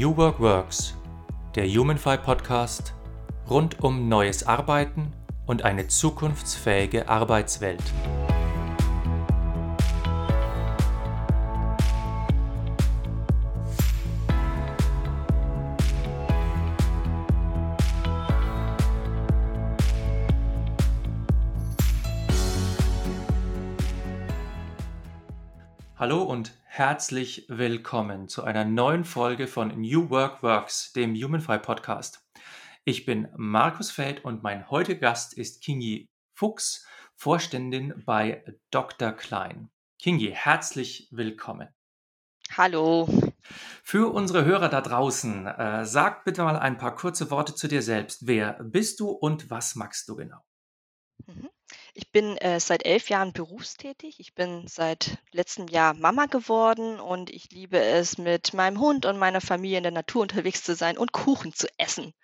New Work Works, der Humanfy Podcast rund um neues Arbeiten und eine zukunftsfähige Arbeitswelt. Herzlich willkommen zu einer neuen Folge von New Work Works, dem Humanfy Podcast. Ich bin Markus Feld und mein heutiger Gast ist Kingi Fuchs, Vorständin bei Dr. Klein. Kingi, herzlich willkommen. Hallo. Für unsere Hörer da draußen, äh, sag bitte mal ein paar kurze Worte zu dir selbst. Wer bist du und was magst du genau? Mhm. Ich bin äh, seit elf Jahren berufstätig. Ich bin seit letztem Jahr Mama geworden und ich liebe es, mit meinem Hund und meiner Familie in der Natur unterwegs zu sein und Kuchen zu essen.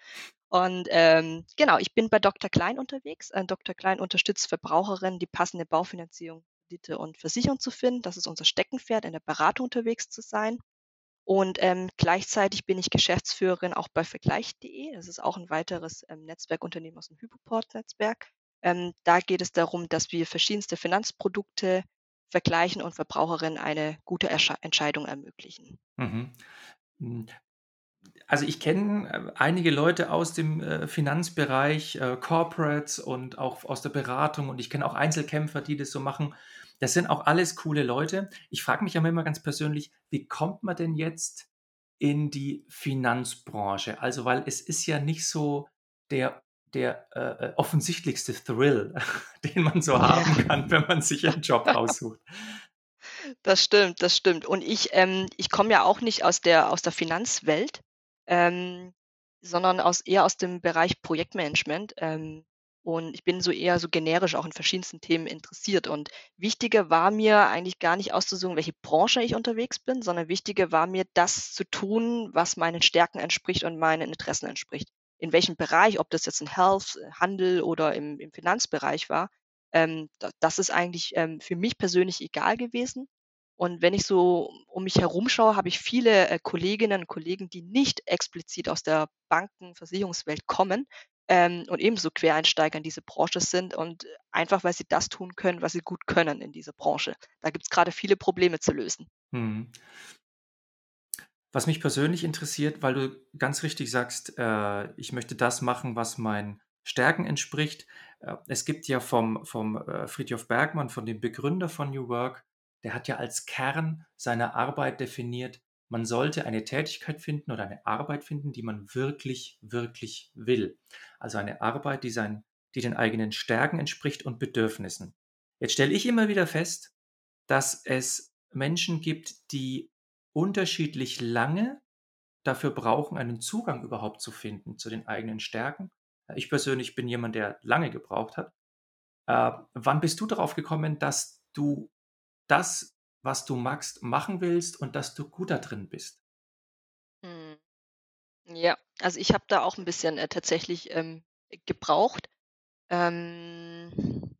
Und ähm, genau, ich bin bei Dr. Klein unterwegs. Äh, Dr. Klein unterstützt Verbraucherinnen, die passende Baufinanzierung, Kredite und Versicherung zu finden. Das ist unser Steckenpferd, in der Beratung unterwegs zu sein. Und ähm, gleichzeitig bin ich Geschäftsführerin auch bei Vergleich.de. Das ist auch ein weiteres ähm, Netzwerkunternehmen aus dem Hypoport-Netzwerk. Ähm, da geht es darum, dass wir verschiedenste Finanzprodukte vergleichen und Verbraucherinnen eine gute Ersche Entscheidung ermöglichen. Mhm. Hm. Also ich kenne äh, einige Leute aus dem äh, Finanzbereich, äh, Corporates und auch aus der Beratung und ich kenne auch Einzelkämpfer, die das so machen. Das sind auch alles coole Leute. Ich frage mich aber immer ganz persönlich, wie kommt man denn jetzt in die Finanzbranche? Also weil es ist ja nicht so der der äh, äh, offensichtlichste Thrill, den man so haben kann, wenn man sich einen Job aussucht. Das stimmt, das stimmt. Und ich, ähm, ich komme ja auch nicht aus der, aus der Finanzwelt, ähm, sondern aus, eher aus dem Bereich Projektmanagement. Ähm, und ich bin so eher so generisch auch in verschiedensten Themen interessiert. Und wichtiger war mir eigentlich gar nicht auszusuchen, welche Branche ich unterwegs bin, sondern wichtiger war mir, das zu tun, was meinen Stärken entspricht und meinen Interessen entspricht in welchem Bereich, ob das jetzt in Health, äh, Handel oder im, im Finanzbereich war, ähm, das ist eigentlich ähm, für mich persönlich egal gewesen. Und wenn ich so um mich herum schaue, habe ich viele äh, Kolleginnen und Kollegen, die nicht explizit aus der Banken-, Versicherungswelt kommen ähm, und ebenso Quereinsteiger in diese Branche sind und einfach, weil sie das tun können, was sie gut können in dieser Branche. Da gibt es gerade viele Probleme zu lösen. Hm. Was mich persönlich interessiert, weil du ganz richtig sagst, äh, ich möchte das machen, was meinen Stärken entspricht. Äh, es gibt ja vom, vom äh, Friedhof Bergmann, von dem Begründer von New Work, der hat ja als Kern seiner Arbeit definiert, man sollte eine Tätigkeit finden oder eine Arbeit finden, die man wirklich, wirklich will. Also eine Arbeit, die, sein, die den eigenen Stärken entspricht und Bedürfnissen. Jetzt stelle ich immer wieder fest, dass es Menschen gibt, die unterschiedlich lange dafür brauchen, einen Zugang überhaupt zu finden zu den eigenen Stärken. Ich persönlich bin jemand, der lange gebraucht hat. Äh, wann bist du darauf gekommen, dass du das, was du magst, machen willst und dass du gut da drin bist? Hm. Ja, also ich habe da auch ein bisschen äh, tatsächlich ähm, gebraucht. Ähm,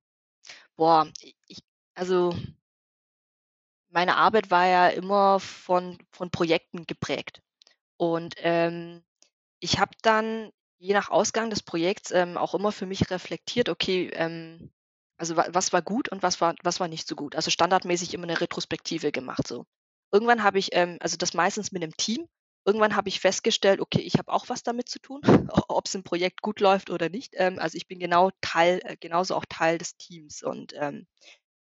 boah, ich, also meine Arbeit war ja immer von von Projekten geprägt. Und, ähm, ich habe dann je nach Ausgang des Projekts, ähm, auch immer für mich reflektiert, okay, ähm, also wa was war gut und was war was war nicht so gut. Also standardmäßig immer eine Retrospektive gemacht so. Irgendwann habe ich, ähm also das meistens mit einem Team irgendwann habe ich festgestellt, okay, ich habe auch was damit zu tun, ob es im Projekt gut läuft oder nicht. Ähm, also ich bin genau Teil äh, genauso auch Teil des Teams und, ähm,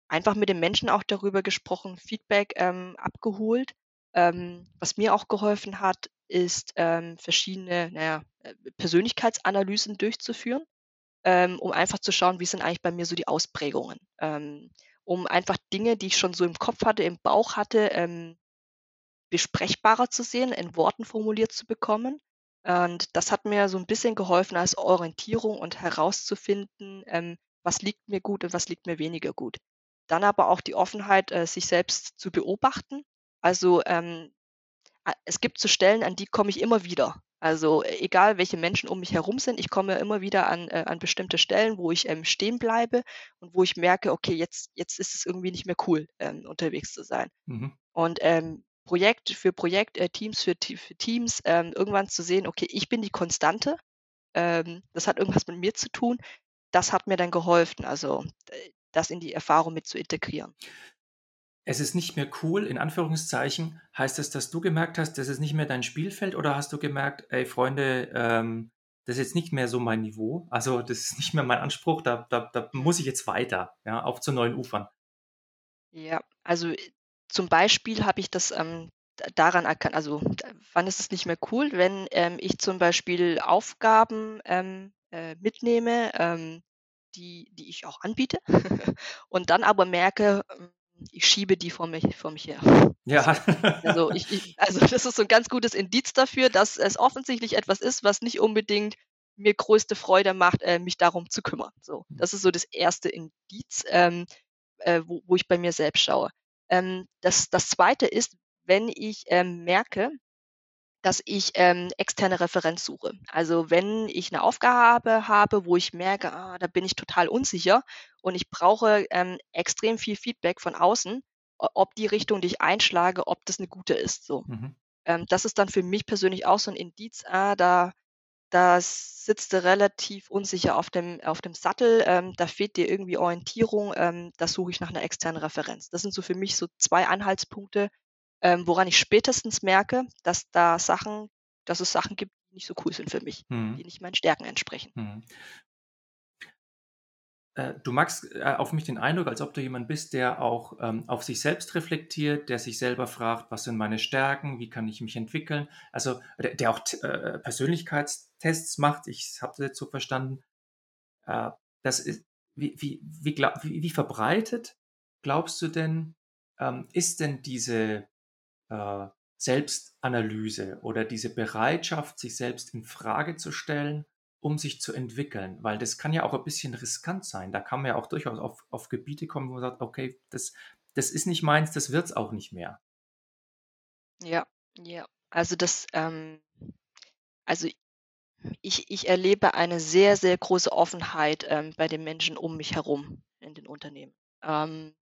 einfach mit den Menschen auch darüber gesprochen, Feedback ähm, abgeholt. Ähm, was mir auch geholfen hat, ist ähm, verschiedene naja, äh, Persönlichkeitsanalysen durchzuführen, ähm, um einfach zu schauen, wie sind eigentlich bei mir so die Ausprägungen. Ähm, um einfach Dinge, die ich schon so im Kopf hatte, im Bauch hatte, ähm, besprechbarer zu sehen, in Worten formuliert zu bekommen. Und das hat mir so ein bisschen geholfen als Orientierung und herauszufinden, was liegt mir gut und was liegt mir weniger gut. Dann aber auch die Offenheit, äh, sich selbst zu beobachten. Also, ähm, es gibt so Stellen, an die komme ich immer wieder. Also, e egal welche Menschen um mich herum sind, ich komme immer wieder an äh, an bestimmte Stellen, wo ich, ähm, stehen bleibe und wo ich merke: „Okay, jetzt jetzt ist es irgendwie nicht mehr cool, ähm, unterwegs zu sein.“ Mhm. Und, ähm, Projekt für Projekt, äh, Teams für für Teams, ähm, irgendwann zu sehen: „Okay, ich bin die Konstante, ähm, das hat irgendwas mit mir zu tun.“ Das hat mir dann geholfen, also, äh, das in die Erfahrung mit zu integrieren. Es ist nicht mehr cool, in Anführungszeichen. Heißt das, dass du gemerkt hast, das ist nicht mehr dein Spielfeld oder hast du gemerkt: „Ey Freunde, ähm, das ist jetzt nicht mehr so mein Niveau. Also, das ist nicht mehr mein Anspruch, da da da muss ich jetzt weiter, ja, auf zu neuen Ufern.“ Ja, also, äh, zum Beispiel habe ich das, ähm, daran erkannt also, wann ist es nicht mehr cool? Wenn, ähm, ich zum Beispiel Aufgaben, ähm, äh, mitnehme, ähm, die die ich auch anbiete und dann aber merke, hm, ich schiebe die vor mich vor mich her. Ja. So. Also, ich ich also, das ist so 'n ganz gutes Indiz dafür, dass es offensichtlich etwas ist, was nicht unbedingt mir größte Freude macht, äh, mich darum zu kümmern, so. Das ist so das erste Indiz, ähm, äh, wo wo ich bei mir selbst schaue. Ähm, das das Zweite ist, wenn ich, ähm, merke, dass ich, ähm, externe Referenz suche. Also, wenn ich 'ne Aufgabe habe, wo ich merke: „Ah, da bin ich total unsicher und ich brauche, ähm, extrem viel Feedback von außen, ob die Richtung, die ich einschlage, ob das 'ne gute ist“, so. Mhm. Ähm, das ist dann für mich persönlich auch so 'n Indiz: „Ah, da da sitzt du relativ unsicher auf dem auf dem Sattel, ähm, da fehlt dir irgendwie Orientierung, ähm, da suche ich nach 'ner externen Referenz.“ Das sind so für mich so 2 Anhaltspunkte, ähm, woran ich spätestens merke, dass da Sachen dass es Sachen gibt, die nicht so cool sind für mich, die Mhm. nicht meinen Stärken entsprechen. Mhm. Äh, du machst, äh, auf mich den Eindruck, als ob du jemand bist, der auch, ähm, auf sich selbst reflektiert, der sich selber fragt: „Was sind meine Stärken? Wie kann ich mich entwickeln?“ Also, der der auch äh, Persönlichkeitstests macht. Ich habe das jetzt so verstanden. Äh, das ist wie wie wie gla wie wie verbreitet glaubst du denn, ähm, ist denn diese, äh, Selbstanalyse oder diese Bereitschaft, sich selbst infrage zu stellen, um sich zu entwickeln? Weil das kann ja auch 'n bisschen riskant sein. Da kann man ja auch durchaus auf auf Gebiete kommen, wo man sagt: „Okay, das das ist nicht meins, das wird's auch nicht mehr.“ Ja, ja. Also, das, ähm also, ich ich erlebe eine sehr, sehr große Offenheit, ähm, bei den Menschen um mich herum in den Unternehmen. Ähm,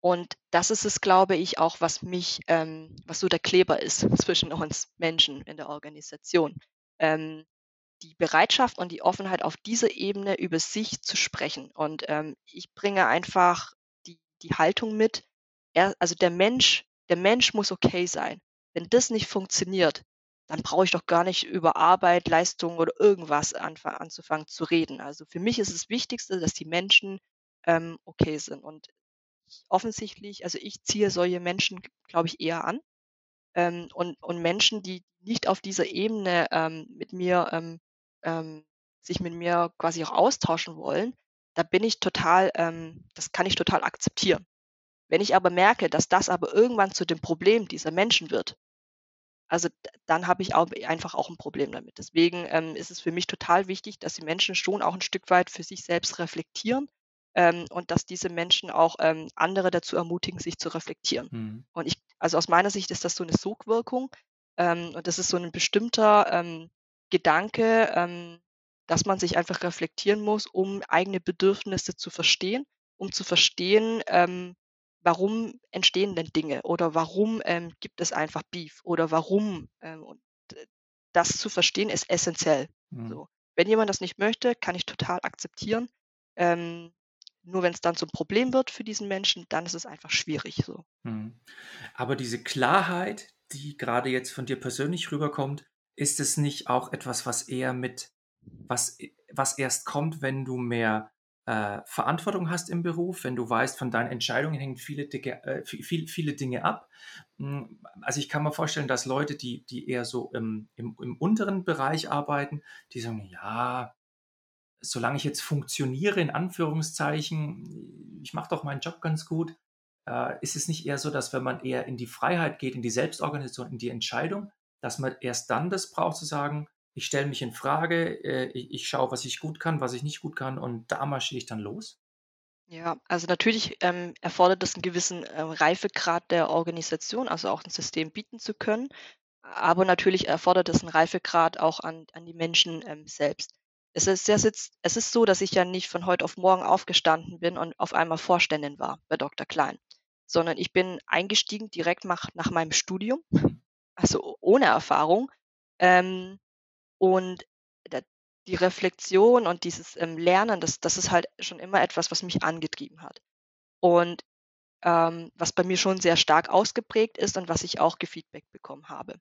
und das ist es, glaube ich, auch, was mich ähm, was so der Kleber ist zwischen uns Menschen in der Organisation. Ähm, die Bereitschaft und die Offenheit, auf dieser Ebene über sich zu sprechen. Und, ähm, ich bringe einfach die die Haltung mit, er also, der Mensch der Mensch muss okay sein. Wenn das nicht funktioniert, dann brauche ich doch gar nicht über Arbeit, Leistung oder irgendwas anfa anzufangen zu reden. Also, für mich ist das Wichtigste, dass die Menschen, ähm, okay sind. Und offensichtlich also, ich ziehe solche Menschen, glaube ich, eher an. Ähm, und und Menschen, die nicht auf dieser Ebene, ähm, mit mir ähm, ähm, sich mit mir quasi auch austauschen wollen, da bin ich total ähm, das kann ich total akzeptieren. Wenn ich aber merke, dass das aber irgendwann zu dem Problem dieser Menschen wird also, dann habe ich auch einfach auch 'n Problem damit. Deswegen, ähm, ist es für mich total wichtig, dass die Menschen schon auch 'n Stück weit für sich selbst reflektieren, ähm, und dass diese Menschen auch, ähm, andere dazu ermutigen, sich zu reflektieren. Mhm. Und ich also, aus meiner Sicht ist das so 'ne Sogwirkung, ähm, und das ist so 'n bestimmter, ähm, Gedanke, ähm, dass man sich einfach reflektieren muss, um eigene Bedürfnisse zu verstehen, um zu verstehen, ähm, warum entstehen denn Dinge oder warum, gibt es einfach Beef oder warum, und d das zu verstehen ist essenziell, Mhm. so. Wenn jemand das nicht möchte, kann ich total akzeptieren. Ähm, nur wenn's dann zum Problem wird für diesen Menschen, dann ist es einfach schwierig so. Mhm. Aber diese Klarheit, die grade jetzt von dir persönlich rüberkommt, ist es nicht auch etwas, was eher mit was was erst kommt, wenn du mehr, äh, Verantwortung hast im Beruf, wenn du weißt, von deinen Entscheidungen hängen viele Dicke äh, vi viel viele Dinge ab? Hm, also, ich kann mir vorstellen, dass Leute, die die eher so im im im unteren Bereich arbeiten, die sagen: „Ja, solange ich jetzt funktioniere in Anführungszeichen, ich mache doch meinen Job ganz gut.“ Äh, ist es nicht eher so, dass wenn man eher in die Freiheit geht, in die Selbstorganisation, in die Entscheidung, dass man erst dann das braucht zu sagen: „Ich stelle mich infrage, äh, i ich schaue, was ich gut kann, was ich nicht gut kann und da marschiere ich dann los?“ Ja, also, natürlich, ähm, erfordert das 'n gewissen, äh, Reifegrad der Organisation, also, auch 'n System bieten zu können. Aber natürlich erfordert es 'n Reifegrad auch an an die Menschen, ähm, selbst. Es ist ja es ist so, dass ich ja nicht von heute auf morgen aufgestanden bin und auf einmal Vorständin war bei Doktor Klein. sondern ich bin eingestiegen direkt nach nach meinem Studium, also ohne Erfahrung. Ähm, und da die Reflexion und dieses, ähm, Lernen, das das ist halt schon immer etwas, was mich angetrieben hat. Und, ähm, was bei mir schon sehr stark ausgeprägt ist und was ich auch gefeedbackt bekommen habe.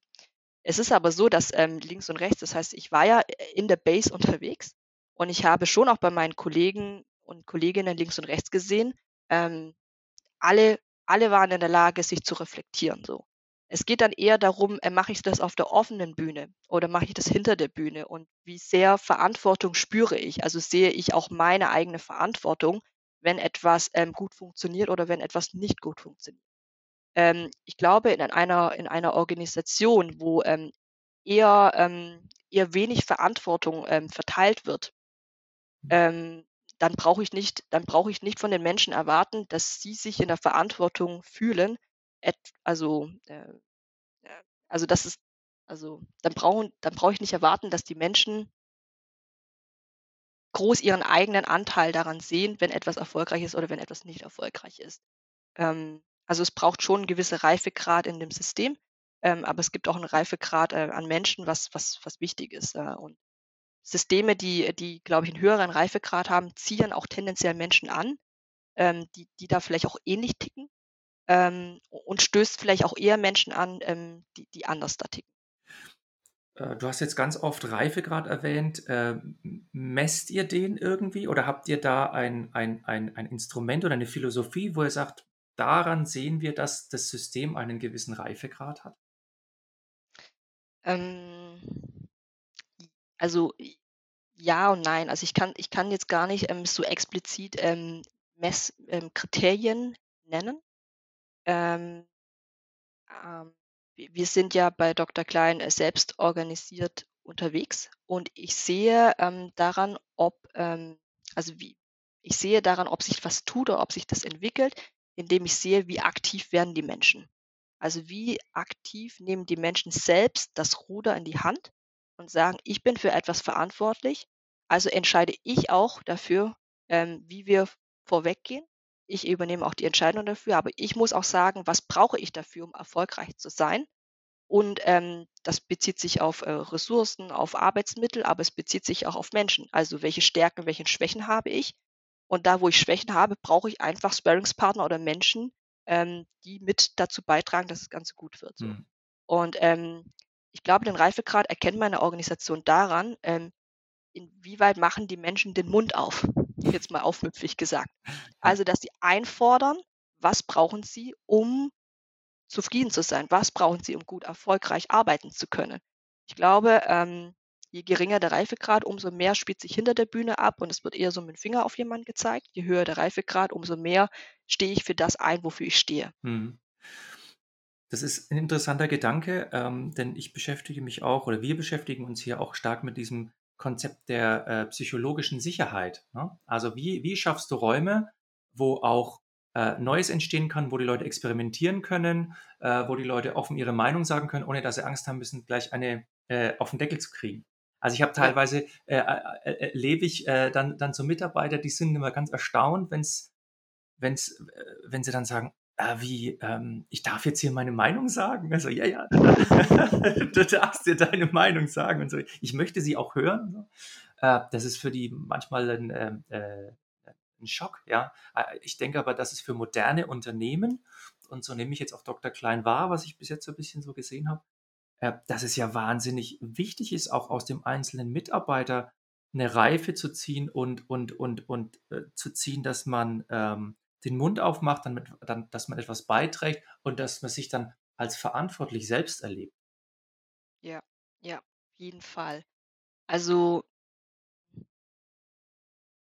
Es ist aber so, dass, ähm, links und rechts das heißt, ich war ja, äh, in der Base unterwegs und ich habe schon auch bei meinen Kollegen und Kolleginnen links und rechts gesehen, ähm, alle alle waren in der Lage, sich zu reflektieren so. Es geht dann eher darum, äh, mache ich das auf der offenen Bühne oder mache ich das hinter der Bühne und wie sehr Verantwortung spüre ich? Also, sehe ich auch meine eigene Verantwortung, wenn etwas, ähm, gut funktioniert oder wenn etwas nicht gut funktioniert. Ähm, ich glaube, in einer in einer Organisation, wo, ähm, eher ähm, eher wenig Verantwortung, ähm, verteilt wird ähm, dann brauche ich nicht dann brauche ich nicht von den Menschen erwarten, dass sie sich in der Verantwortung fühlen, also, äh, äh also, das ist also, dann brauchen dann brauche ich nicht erwarten, dass die Menschen groß ihren eigenen Anteil daran sehen, wenn etwas erfolgreich ist oder wenn etwas nicht erfolgreich ist. Ähm, also, es braucht schon 'n gewisser Reifegrad in dem System, ähm, aber es gibt auch 'n Reifegrad, äh, an Menschen, was was was wichtig ist, äh, und Systeme, die die, glaube ich, 'n höheren Reifegrad haben, ziehen auch tendenziell Menschen an, ähm, die die da vielleicht auch ähnlich ticken, ähm, und stößt vielleicht auch eher Menschen an, ähm, die die anders da ticken. Äh, du hast jetzt ganz oft Reifegrad erwähnt. M messt ihr den irgendwie oder habt ihr da ein ein ein ein Instrument oder 'ne Philosophie, wo ihr sagt: „Daran sehen wir, dass das System einen gewissen Reifegrad hat?“ Ähm, also, ja und nein. Also, ich kann ich kann jetzt gar nicht, ähm, so explizit, ähm, Mess ähm, nennen. Ähm ähm, wi wir sind ja bei Dr. Klein, äh, selbst organisiert unterwegs und ich sehe, daran, ob, also, wie ich sehe daran, ob sich was tut oder ob sich das entwickelt, indem ich sehe, wie aktiv werden die Menschen. Also, wie aktiv nehmen die Menschen selbst das Ruder in die Hand und sagen: „Ich bin für etwas verantwortlich, also entscheide ich auch dafür, ähm, wie wir vorweggehen. Ich übernehme auch die Entscheidung dafür, aber ich muss auch sagen, was brauche ich dafür, um erfolgreich zu sein?“ Und, ähm, das bezieht sich auf, äh, Ressourcen, auf Arbeitsmittel, aber es bezieht sich auch auf Menschen. Also, welche Stärken, welche Schwächen habe ich? Und da, wo ich Schwächen habe, brauche ich einfach Sparringspartner oder Menschen, ähm, die mit dazu beitragen, dass das Ganze gut wird so. Mhm. Und, ähm, ich glaube, den Reifegrad erkennt man in 'ner Organisation daran, ähm, inwieweit machen die Menschen den Mund auf, jetzt mal aufmüpfig gesagt. Also, dass sie einfordern, was brauchen sie, um zufrieden zu sein? Was brauchen sie, um gut erfolgreich arbeiten zu können? Ich glaube, ähm, je geringer der Reifegrad, umso mehr spielt sich hinter der Bühne ab und es wird eher so mit'm Finger auf jemanden gezeigt. Je höher der Reifegrad, umso mehr stehe ich für das ein, wofür ich stehe. Mhm. Das ist 'n interessanter Gedanke, ähm, denn ich beschäftige mich auch oder wir beschäftigen uns hier auch stark mit diesem Konzept der, äh, psychologischen Sicherheit, ne? Also, wie wie schaffst du Räume, wo auch, äh, Neues entstehen kann, wo die Leute experimentieren können, äh, wo die Leute offen ihre Meinung sagen können, ohne dass sie Angst haben müssen, gleich eine, äh, auf 'n Deckel zu kriegen. Also, ich habe teilweise, äh, äh, äh, erlebe ich, äh, dann dann so Mitarbeiter, die sind immer ganz erstaunt, wenn's wenn's äh, wenn sie dann sagen: „Ah, wie, ähm, ich darf jetzt hier meine Meinung sagen?“ Also: „Ja, ja, du darfst hier deine Meinung sagen“ und so. Ich möchte sie auch hören, ne? Äh, das ist für die manchmal 'n, ähm, äh, 'n Schock, ja. Äh, ich denke aber, dass es für moderne Unternehmen und so nehme ich jetzt auch Dr. Klein wahr, was ich bis jetzt so bisschen so gesehen habe, äh, dass es ja wahnsinnig wichtig ist, auch aus dem einzelnen Mitarbeiter 'ne Reife zu ziehen und und und und, äh, zu ziehen, dass man, ähm, den Mund aufmacht, damit dann dass man etwas beiträgt und dass man sich dann als verantwortlich selbst erlebt. Ja, ja, jeden Fall. Also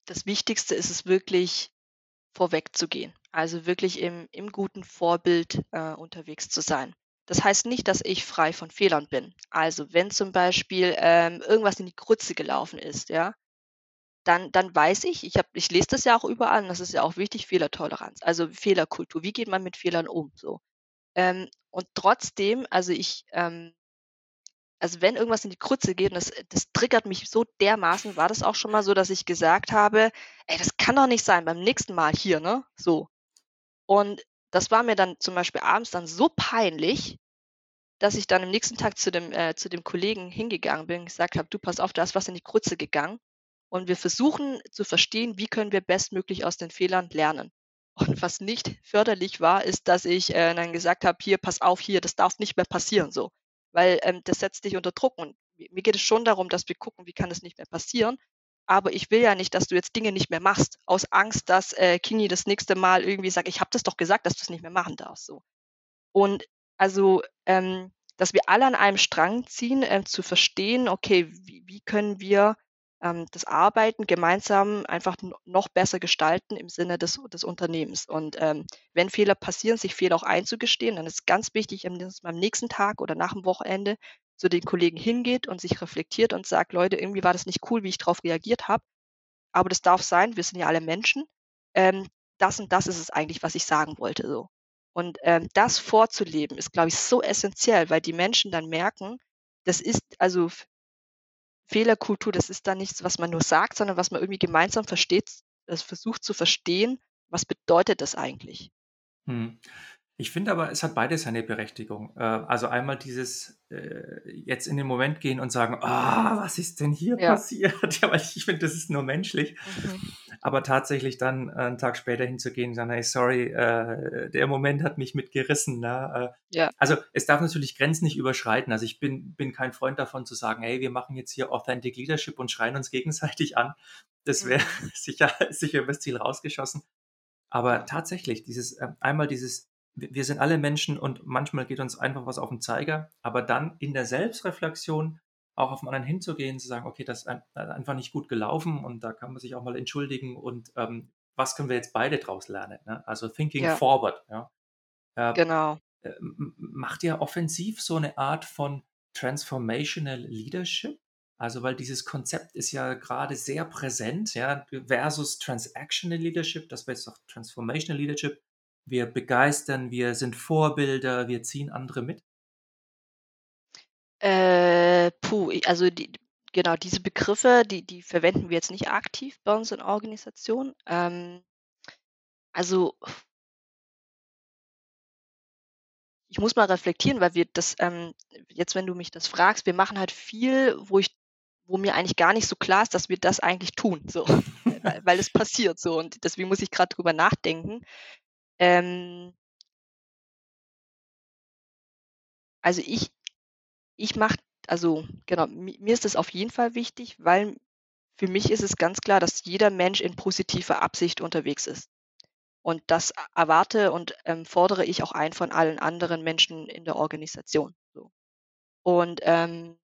das Wichtigste ist es wirklich, vorwegzugehen. Also, wirklich im im guten Vorbild, äh, unterwegs zu sein. Das heißt nicht, dass ich frei von Fehlern bin. Also, wenn zum Beispiel, ähm, irgendwas in die Grütze gelaufen ist, ja, dann dann weiß ich ich habe ich lese das ja auch überall und das ist ja auch wichtig, Fehlertoleranz, also Fehlerkultur. Wie geht man mit Fehlern um, so? Ähm, und trotzdem also ich, ähm also wenn irgendwas in die Grütze geht und das das triggert mich so dermaßen, war das auch schon mal so, dass ich gesagt habe: „Ey, das kann doch nicht sein beim nächsten Mal hier, ne?“ So. Und das war mir dann zum Beispiel abends dann so peinlich, dass ich dann am nächsten Tag zu dem äh, zu dem Kollegen hingegangen bin und gesagt habe: „Du, pass auf, da ist was in die Grütze gegangen und wir versuchen zu verstehen, wie können wir bestmöglich aus den Fehlern lernen.“ Und was nicht förderlich war, ist, dass ich, äh, dann gesagt habe: „Hier, pass auf, hier, das darf nicht mehr passieren so.“ Weil, ähm, das setzt dich unter Druck und mi mir geht es schon darum, dass wir gucken, wie kann das nicht mehr passieren, aber ich will ja nicht, dass du jetzt Dinge nicht mehr machst, aus Angst, dass, äh, Kini das nächste Mal irgendwie sagt: „Ich habe das doch gesagt, dass du's nicht mehr machen darfst“, so. Und also, ähm, dass wir alle an einem Strang ziehen, äh, zu verstehen, okay, wie wie können wir, ähm, das Arbeiten gemeinsam einfach no noch besser gestalten im Sinne des des Unternehmens. Und, ähm, wenn Fehler passieren, sich Fehler auch einzugestehen, dann ist ganz wichtig, ähm, dass man am nächsten Tag oder nach dem Wochenende zu den Kollegen hingeht und sich reflektiert und sagt: „Leute, irgendwie war das nicht cool, wie ich drauf reagiert habe, aber das darf sein, wir sind ja alle Menschen. Ähm, das und das ist es eigentlich, was ich sagen wollte“, so. Und, ähm, das vorzuleben, ist, glaube ich, so essenziell, weil die Menschen dann merken, das ist also Fehlerkultur, das ist dann nichts, was man nur sagt, sondern was man irgendwie gemeinsam versteht versucht zu verstehen, was bedeutet das eigentlich? Mhm. Ich finde aber, es hat beides seine Berechtigung. Äh, also einmal dieses, äh, jetzt in den Moment gehen und sagen: „Ah, was ist denn hier Ja. passiert?“ Ja, weil ich finde, das ist nur menschlich. Mhm. Aber tatsächlich dann, äh, 'n Tag später hinzugehen und sagen: „Hey, sorry, äh, der Moment hat mich mitgerissen“, ne? Ja. also, es darf natürlich Grenzen nicht überschreiten. Also, ich bin bin kein Freund davon zu sagen: „Hey, wir machen jetzt hier Authentic Leadership und schreien uns gegenseitig an.“ Das wäre Mhm. sicher sicher übers Ziel rausgeschossen. Aber tatsächlich, dieses, einmal dieses wir sind alle Menschen und manchmal geht uns einfach was auf 'n Zeiger, aber dann in der Selbstreflexion auch auf 'n anderen hinzugehen, zu sagen: „Okay, das ist ein einfach nicht gut gelaufen und da kann man sich auch mal entschuldigen und, ähm, was können wir jetzt beide draus lernen“, ne? Also, thinking Ja. forward, ja. Äh, Genau. äh, m macht ihr offensiv so 'ne Art von Transformational Leadership? Also, weil dieses Konzept ist ja grade sehr präsent, ja, versus Transactional Leadership, das wäre jetzt doch Transformational Leadership. Wir begeistern, wir sind Vorbilder, wir ziehen andere mit. Äh, puh, also die genau, diese Begriffe, die die verwenden wir jetzt nicht aktiv bei uns in der Organisation. Ähm also ich muss mal reflektieren, weil wir das, ähm jetzt, wenn du mich das fragst, wir machen halt viel, wo ich wo mir eigentlich gar nicht so klar ist, dass wir das eigentlich tun, so, weil es passiert so und deswegen muss ich grad drüber nachdenken. Ähm Also, ich ich mache also, genau, mi mir ist das auf jeden Fall wichtig, weil für mich ist es ganz klar, dass jeder Mensch in positiver Absicht unterwegs ist. Und das erwarte und, ähm, fordere ich auch ein von allen anderen Menschen in der Organisation, so. Und, ähm,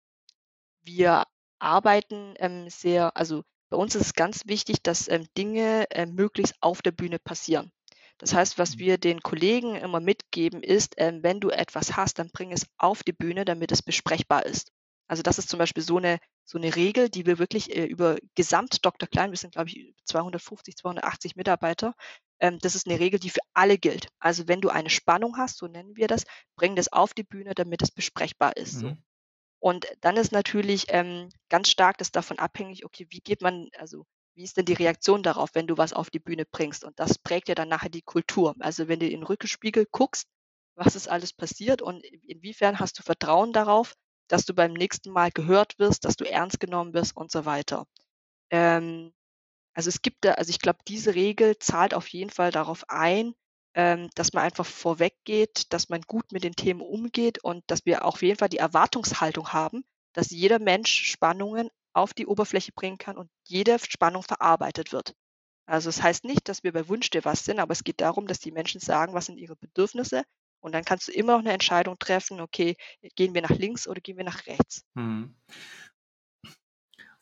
wir arbeiten, ähm, sehr also, bei uns ist es ganz wichtig, dass, ähm, Dinge, ähm, möglichst auf der Bühne passieren. Das heißt, was Mhm. wir den Kollegen immer mitgeben, ist, ähm, wenn du etwas hast, dann bring es auf die Bühne, damit es besprechbar ist. Also, das ist zum Beispiel so 'ne so 'ne Regel, die wir wirklich, äh, über gesamt Dr. Klein wir sind, glaube ich, 250, 280 Mitarbeiter ähm, das ist 'ne Regel, die für alle gilt. Also, wenn du eine Spannung hast, so nennen wir das, bring das auf die Bühne, damit es besprechbar ist. Mhm. Und dann ist natürlich, ähm, ganz stark das davon abhängig, okay, wie geht man also, wie ist denn die Reaktion darauf, wenn du was auf die Bühne bringst? Und das prägt ja dann nachher die Kultur. Also, wenn du in Rückenspiegel guckst, was ist alles passiert und in inwiefern hast du Vertrauen darauf, dass du beim nächsten Mal gehört wirst, dass du ernst genommen wirst und so weiter. Ähm, also, es gibt da also, ich glaube, diese Regel zahlt auf jeden Fall darauf ein, ähm, dass man einfach vorweggeht, dass man gut mit den Themen umgeht und dass wir auf jeden Fall die Erwartungshaltung haben, dass jeder Mensch Spannungen auf die Oberfläche bringen kann und jede Spannung verarbeitet wird. Also, es heißt nicht, dass wir bei Wunsch dir was sind, aber es geht darum, dass die Menschen sagen, was sind ihre Bedürfnisse und dann kannst du immer noch 'ne Entscheidung treffen: „Okay, gehen wir nach links oder gehen wir nach rechts?“ Mhm.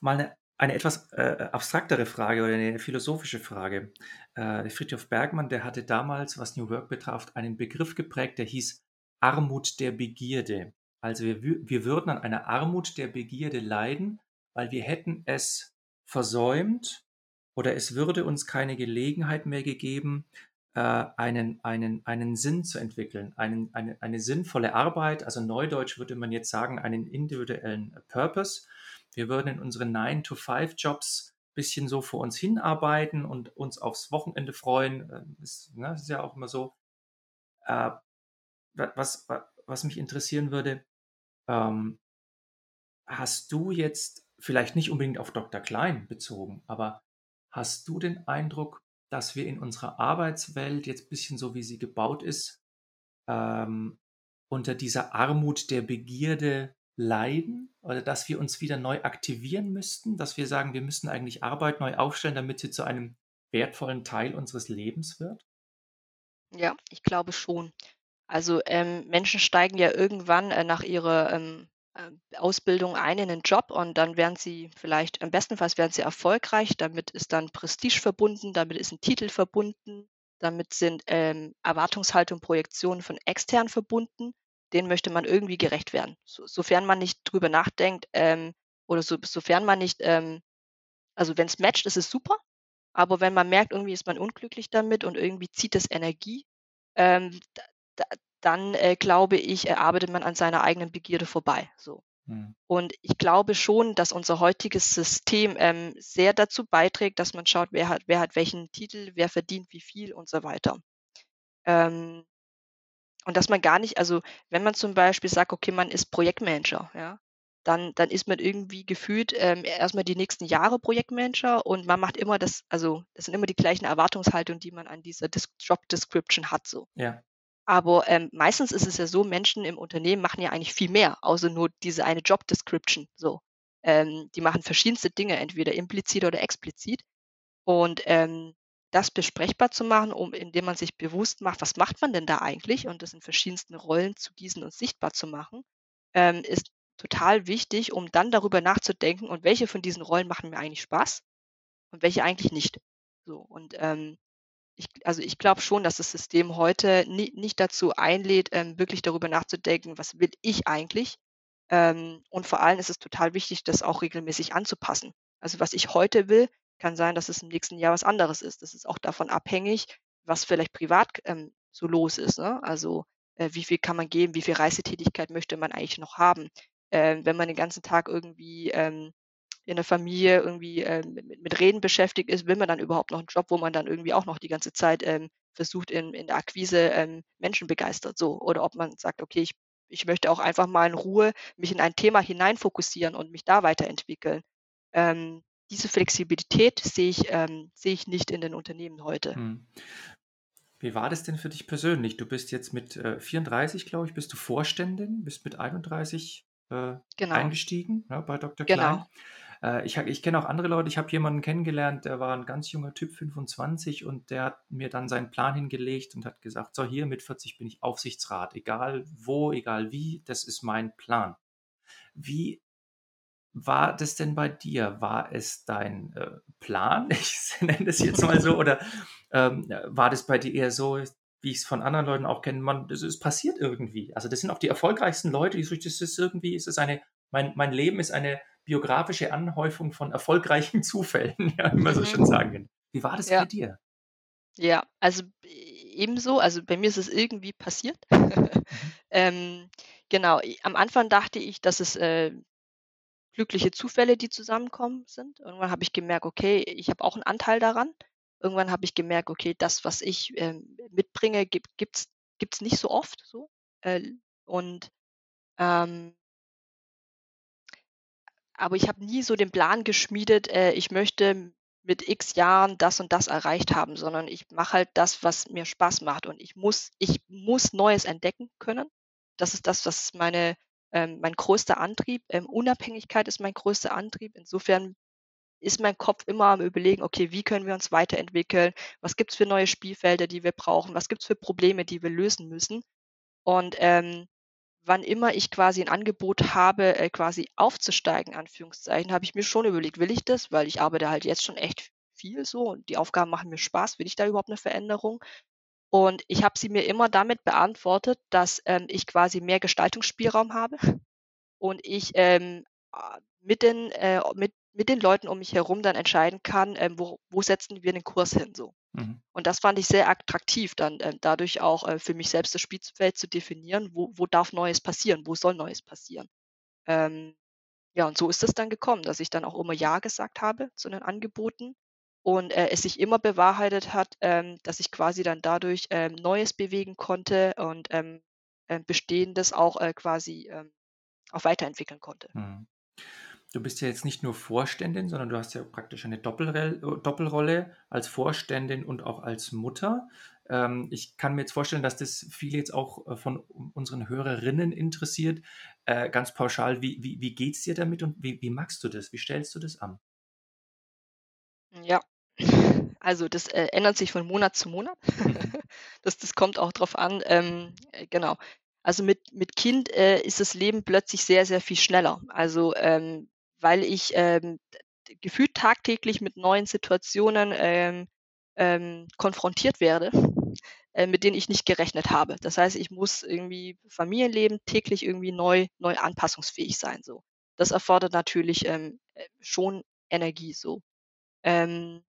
Mal 'ne eine etwas, äh, abstraktere Frage oder 'ne philosophische Frage. Äh, Frithjof Bergmann, der hatte damals, was New Work betraf, einen Begriff geprägt, der hieß „Armut der Begierde“. Also, wir wir würden an einer Armut der Begierde leiden, weil wir hätten es versäumt oder es würde uns keine Gelegenheit mehr gegeben, äh, einen einen einen Sinn zu entwickeln, einen eine eine sinnvolle Arbeit. Also, neudeutsch würde man jetzt sagen, einen individuellen Purpose. Wir würden in unseren Nine-to-five-Jobs bisschen so vor uns hinarbeiten und uns aufs Wochenende freuen. Ähm, ist ne, ist ja auch immer so. Äh, was was mich interessieren würde, ähm hast du jetzt vielleicht nicht unbedingt auf Dr. Klein bezogen, aber hast du den Eindruck, dass wir in unserer Arbeitswelt jetzt bisschen so, wie sie gebaut ist, ähm, unter dieser Armut der Begierde leiden oder dass wir uns wieder neu aktivieren müssten, dass wir sagen, wir müssen eigentlich Arbeit neu aufstellen, damit sie zu einem wertvollen Teil unseres Lebens wird? Ja, ich glaube schon. Also, ähm, Menschen steigen ja irgendwann, äh, nach ihrer, ähm, Ausbildung ein in 'nen Job und dann werden sie vielleicht im besten Fall werden sie erfolgreich. Damit ist dann Prestige verbunden, damit ist 'n Titel verbunden, damit sind, ähm, Erwartungshaltung, Projektionen von extern verbunden. Denen möchte man irgendwie gerecht werden. So sofern man nicht drüber nachdenkt, ähm, oder so sofern man nicht, ähm also, wenn's matcht, ist es super, aber wenn man merkt, irgendwie ist man unglücklich damit und irgendwie zieht es Energie, ähm, da da dann, äh, glaube ich, äh, arbeitet man an seiner eigenen Begierde vorbei, so. Mhm. Und ich glaube schon, dass unser heutiges System, ähm, sehr dazu beiträgt, dass man schaut, wer hat wer hat welchen Titel, wer verdient wie viel und so weiter. Ähm, und dass man gar nicht also, wenn man zum Beispiel sagt, okay, man ist Projektmanager, ja, dann dann ist man irgendwie gefühlt, ähm, erst mal die nächsten Jahre Projektmanager und man macht immer das also, das sind immer die gleichen Erwartungshaltungen, die man an dieser Des Job Description hat so. Ja. Aber, ähm, meistens ist es ja so, Menschen im Unternehmen machen ja eigentlich viel mehr, außer nur diese eine Job Description so. Ähm, die machen verschiedenste Dinge, entweder implizit oder explizit. Und, ähm, das besprechbar zu machen, um indem man sich bewusst macht: „Was macht man denn da eigentlich?“ Und das in verschiedensten Rollen zu gießen und sichtbar zu machen, ähm, ist total wichtig, um dann darüber nachzudenken: „Und welche von diesen Rollen machen mir eigentlich Spaß und welche eigentlich nicht?“ So und, ähm, ich also, ich glaube schon, dass das System heute ni nicht dazu einlädt, ähm, wirklich darüber nachzudenken: „Was will ich eigentlich?“ Ähm, und vor allem ist es total wichtig, das auch regelmäßig anzupassen. Also, was ich heute will, kann sein, dass es im nächsten Jahr was anderes ist. Das ist auch davon abhängig, was vielleicht privat, ähm, so los ist, ne? Also, äh, wie viel kann man geben? Wie viel Reisetätigkeit möchte man eigentlich noch haben? Ähm, wenn man den ganzen Tag irgendwie, ähm, in der Familie irgendwie, ähm, mit mit Reden beschäftigt ist, will man dann überhaupt noch 'n Job, wo man dann irgendwie auch noch die ganze Zeit, ähm, versucht, in in der Akquise, ähm, Menschen begeistert, so. Oder ob man sagt: „Okay, ich ich möchte auch einfach mal in Ruhe mich in ein Thema hinein fokussieren und mich da weiterentwickeln.“ Ähm, diese Flexibilität sehe ich ähm, sehe ich nicht in den Unternehmen heute. Mhm. Wie war das denn für dich persönlich? Du bist jetzt mit, äh, 34, glaube ich, bist du Vorständin, bist mit 31, äh, Genau. eingestiegen, ne, bei Dr. Klein. Genau. Äh, ich ich kenne auch andere Leute. Ich habe jemanden kennengelernt, der war 'n ganz junger Typ, 25, und der hat mir dann seinen Plan hingelegt und hat gesagt: „So, hier mit 40 bin ich Aufsichtsrat, egal wo, egal wie, das ist mein Plan.“ Wie war das denn bei dir? War es dein, äh, Plan? Ich nenne das jetzt mal so, oder, ähm, war das bei dir eher so, wie ich's von anderen Leuten auch kenne, man das ist passiert irgendwie. Also, das sind auch die erfolgreichsten Leute, die so das ist irgendwie ist es eine mein mein Leben ist eine biografische Anhäufung von erfolgreichen Zufällen, ja, wie man so schön Mhm. sagen kann. Wie war das bei Ja. dir? Ja, also, ebenso. Also, bei mir ist es irgendwie passiert. Mhm. Ähm, genau, am Anfang dachte ich, dass es, äh, glückliche Zufälle, die zusammenkommen sind. Irgendwann habe ich gemerkt: „Okay, ich habe auch 'n Anteil daran.“ Irgendwann habe ich gemerkt: „Okay, das, was ich, ähm, mitbringe, gibt gibt's gibt's nicht so oft so.“ Äh, und, ähm aber ich habe nie so den Plan geschmiedet, äh, ich möchte mit X Jahren das und das erreicht haben, sondern ich mache halt das, was mir Spaß macht. Und ich muss ich muss Neues entdecken können. Das ist das, was meine ähm, mein größter Antrieb ähm, Unabhängigkeit ist mein größter Antrieb. Insofern ist mein Kopf immer am Überlegen: „Okay, wie können wir uns weiterentwickeln? Was gibt's für neue Spielfelder, die wir brauchen? Was gibt's für Probleme, die wir lösen müssen?“ Und, ähm, wann immer ich quasi 'n Angebot habe, äh, quasi „aufzusteigen“, Anführungszeichen, habe ich mir schon überlegt: „Will ich das?“ Weil ich arbeite halt jetzt schon echt viel so und die Aufgaben machen mir Spaß. Will ich da überhaupt 'ne Veränderung? Und ich habe sie mir immer damit beantwortet, dass, ähm, ich quasi mehr Gestaltungsspielraum habe und ich, ähm, mit den äh, mit mit den Leuten um mich herum dann entscheiden kann, ähm, wo wo setzen wir den Kurs hin so. Mhm. Und das fand ich sehr attraktiv dann, äh, dadurch auch, äh, für mich selbst das Spielfeld zu definieren, wo wo darf Neues passieren, wo soll Neues passieren? Ähm, ja, und so ist es dann gekommen, dass ich dann auch immer „ja“ gesagt habe zu den Angeboten. und, äh, es sich immer bewahrheitet hat, ähm, dass ich quasi dann dadurch, ähm, Neues bewegen konnte und, ähm, äh, Bestehendes auch, äh, quasi, ähm, auch weiterentwickeln konnte. Mhm. Du bist ja jetzt nicht nur Vorständin, sondern du hast ja praktisch eine Doppelrel Doppelrolle als Vorständin und auch als Mutter. Ähm, ich kann mir jetzt vorstellen, dass das viele jetzt auch äh, von unseren Hörerinnen interessiert. Äh, ganz pauschal, wie, wie, wie geht es dir damit und wie, wie magst du das? Wie stellst du das an? Ja, also das, äh, ändert sich von Monat zu Monat. Mhm. Das das kommt auch drauf an, ähm, äh, genau. Also mit mit Kind, äh, ist das Leben plötzlich sehr, sehr viel schneller. Also, ähm, weil ich, ähm, gefühlt tagtäglich mit neuen Situationen, ähm, ähm, konfrontiert werde, äh, mit denen ich nicht gerechnet habe. Das heißt, ich muss irgendwie Familienleben täglich irgendwie neu neu anpassungsfähig sein so. Das erfordert natürlich, ähm, äh, schon Energie so. Ähm